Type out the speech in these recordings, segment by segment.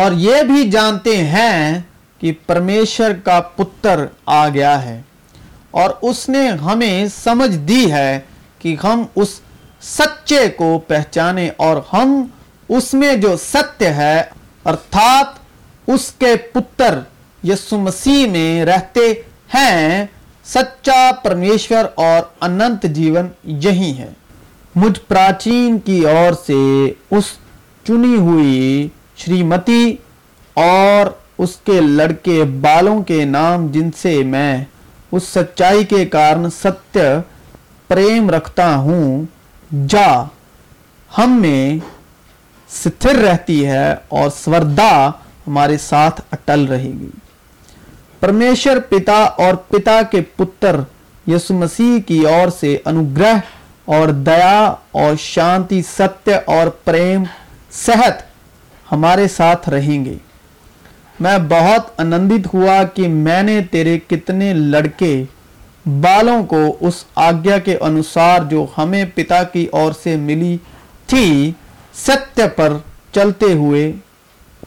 اور یہ بھی جانتے ہیں کہ پرمیشور کا پتر آ گیا ہے اور اس نے ہمیں سمجھ دی ہے کہ ہم اس سچے کو پہچانے اور ہم اس میں جو ستیہ ہے ارتھات اس کے پتر یسو مسیح میں رہتے ہیں، سچا پرمیشور اور انت جیون یہی ہے مجھ پراچین کی اور سے اس چنی ہوئی شریمتی اور اس کے لڑکے بالوں کے نام جن سے میں اس سچائی کے کارن ستیہ پریم رکھتا ہوں، جا، ہم میں ستھر رہتی ہے اور سوردا ہمارے ساتھ اٹل رہے گی۔ پرمیشر پتا اور پتا کے پتر یسو مسیح کی اور سے انوگرہ اور دیا اور شانتی ستیہ اور پریم صحت ہمارے ساتھ رہیں گے۔ میں بہت آنندت ہوا کہ میں نے تیرے کتنے لڑکے بالوں کو اس آگیا کے انوسار جو ہمیں پتا کی اور سے ملی تھی، ستیہ پر چلتے ہوئے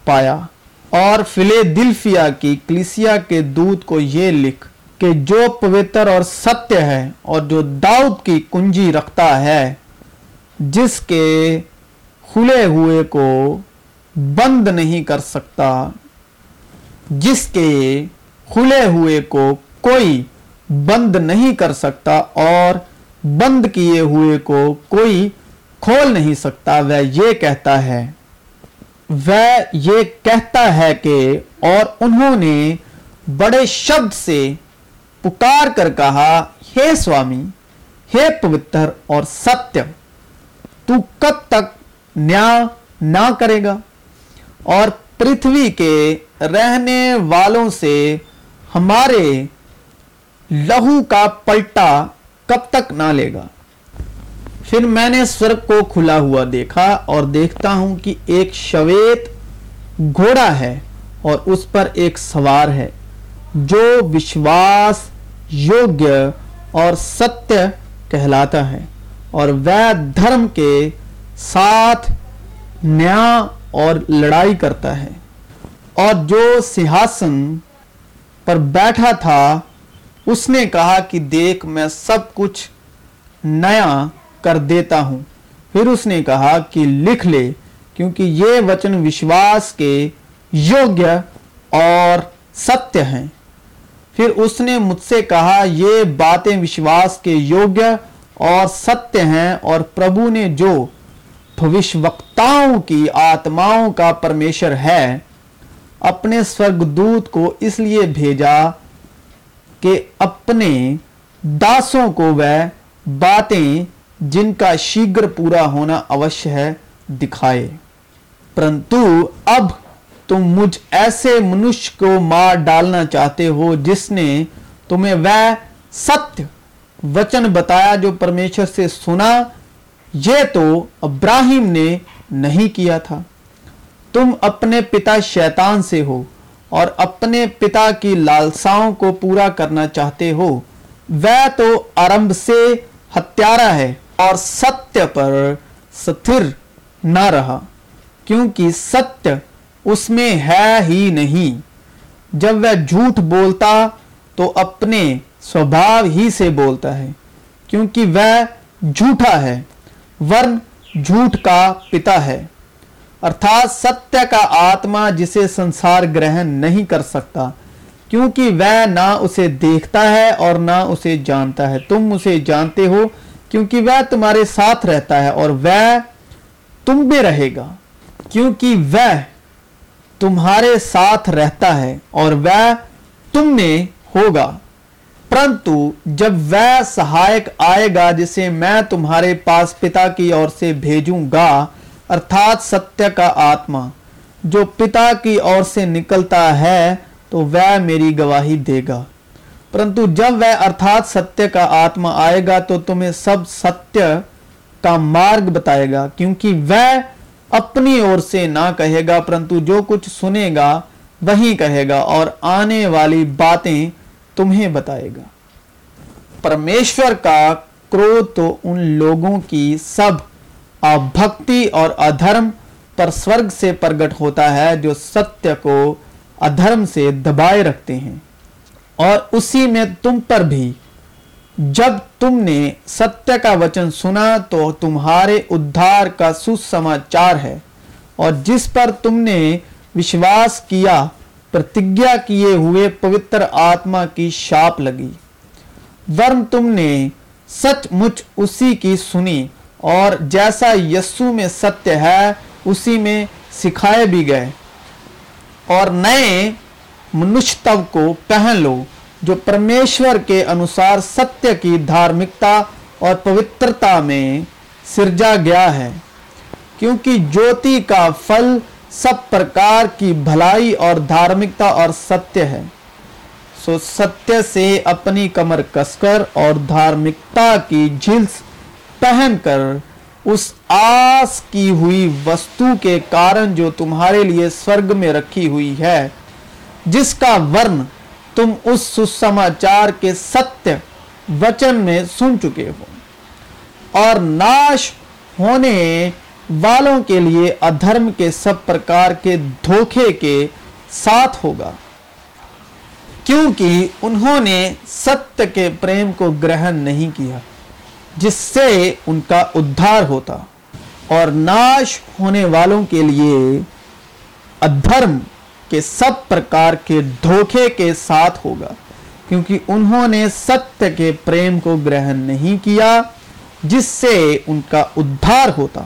پایا۔ اور فلے دلفیا کی کلیسیا کے دودھ کو یہ لکھ کہ جو پوتر اور ستیہ ہے اور جو داؤد کی کنجی رکھتا ہے، جس کے کھلے ہوئے کو بند نہیں کر سکتا، جس کے کھلے ہوئے کو کوئی بند نہیں کر سکتا اور بند کیے ہوئے کو کوئی کھول نہیں سکتا۔ وہ یہ کہتا ہے، وہ یہ کہتا ہے کہ، اور انہوں نے بڑے شبد سے پکار کر کہا، ہے سوامی، ہے پوتر اور ستیہ، تو کب تک نیا نہ کرے گا؟ اور پرتھوی کے رہنے والوں سے ہمارے لہو کا پلٹا کب تک نہ لے گا۔ پھر میں نے سورگ کو کھلا ہوا دیکھا اور دیکھتا ہوں کہ ایک شویت گھوڑا ہے اور اس پر ایک سوار ہے جو وشواس یوگیہ اور ستیہ کہلاتا ہے اور وہ دھرم کے ساتھ نیا اور لڑائی کرتا ہے۔ اور جو سیہاسن پر بیٹھا تھا، اس نے کہا کہ دیکھ، میں سب کچھ نیا کر دیتا ہوں۔ پھر اس نے کہا کہ لکھ لے، کیونکہ یہ وچن وشواس کے یوگیہ اور ستیہ ہیں۔ پھر اس نے مجھ سے کہا، یہ باتیں وشواس کے یوگیہ اور ستیہ ہیں، اور پربھو نے جو بھوشوکتاؤں کی آتماؤں کا پرمیشر ہے، اپنے سورگ دوت کو اس لیے بھیجا کہ اپنے داسوں کو وہ باتیں جن کا شیگر پورا ہونا اوش ہے دکھائے۔ پرنتو، اب تم مجھ ایسے منش کو مار ڈالنا چاہتے ہو جس نے تمہیں وہ ستیہ وچن بتایا جو پرمیشر سے سنا یہ تو ابراہیم نے نہیں کیا تھا۔ تم اپنے پتا شیطان سے ہو اور اپنے پتا کی لالساؤں کو پورا کرنا چاہتے ہو۔ وہ تو آرمب سے ہتھیارا ہے اور ستیہ پر ستھر نہ رہا، کیونکہ ستیہ اس میں ہے ہی نہیں۔ جب وہ جھوٹ بولتا تو اپنے سوبھاو ہی سے بولتا ہے، کیونکہ وہ جھوٹا ہے۔ ورن جھوٹ کا پتا ہے۔ ارتھات ستیہ کا آتما جسے سنسار گرہن نہیں کر سکتا، کیونکہ وہ نہ اسے دیکھتا ہے اور نہ اسے جانتا ہے۔ تم اسے جانتے ہو کیونکہ وہ تمہارے ساتھ رہتا ہے اور وہ تم بھی رہے گا۔ کیونکہ وہ تمہارے ساتھ رہتا ہے اور وہ تم میں ہوگا۔ پرنتو جب وہ سہایک آئے گا جسے میں تمہارے پاس پتا کی اور سے بھیجوں گا، ارتھات ستیہ کا آتما، جو پتا کی اور سے نکلتا ہے تو وہ میری گواہی دے گا۔ پرنتو جب وہ ارتھات ستیہ کا آتما آئے گا تو تمہیں سب ستیہ کا مارگ بتائے گا، کیونکہ وہ اپنی اور سے نہ کہے گا۔ پرنتو جو کچھ سنے گا، وہی کہے گا اور آنے والی باتیں تمہیں بتائے گا۔ پرمیشور کا کرو تو ان لوگوں کی سب بھکتی اور ادھرم پر سورگ سے پرگٹ ہوتا ہے جو ستیہ کو ادھرم سے دبائے رکھتے ہیں۔ اور اسی میں تم پر بھی۔ جب تم نے ستیہ کا وچن سنا تو تمہارے ادھار کا سسماچار ہے اور جس پر تم نے وشواس کیا پرتگیا کیے ہوئے پوتر آتما کی شاپ لگی۔ ورن تم نے سچ مچ اسی کی سنی اور جیسا یسو میں ستیہ ہے، اسی میں سکھائے بھی گئے۔ اور نئے منشتو کو پہن لو، جو پرمیشور کے انوسار ستیہ کی دھارمکتا اور پوترتا میں سرجا گیا ہے۔ کیونکہ جوتی کا سب پرکار کی بھلائی اور دھارمکتا اور ستیہ ہے۔ سو ستیہ سے اپنی کمر کس کر اور دھارمکتا کی جھلس پہن کر اس آس کی ہوئی وستو کے کارن جو تمہارے لیے سورگ میں رکھی ہوئی ہے، جس کا ورن تم اس سسماچار کے ستیہ وچن میں سن چکے ہو۔ اور ناش ہونے والوں کے لیے ادھرم کے سب پرکار کے دھوکے کے ساتھ ہوگا۔ کیونکہ انہوں نے ستیہ کے پریم کو گرہن نہیں کیا، جس سے ان کا ادھار ہوتا۔ اور ناش ہونے والوں کے لیے ادھرم کے سب پرکار کے دھوکے کے ساتھ ہوگا۔ کیونکہ انہوں نے ستیہ کے پریم کو گرہن نہیں کیا، جس سے ان کا ادھار ہوتا۔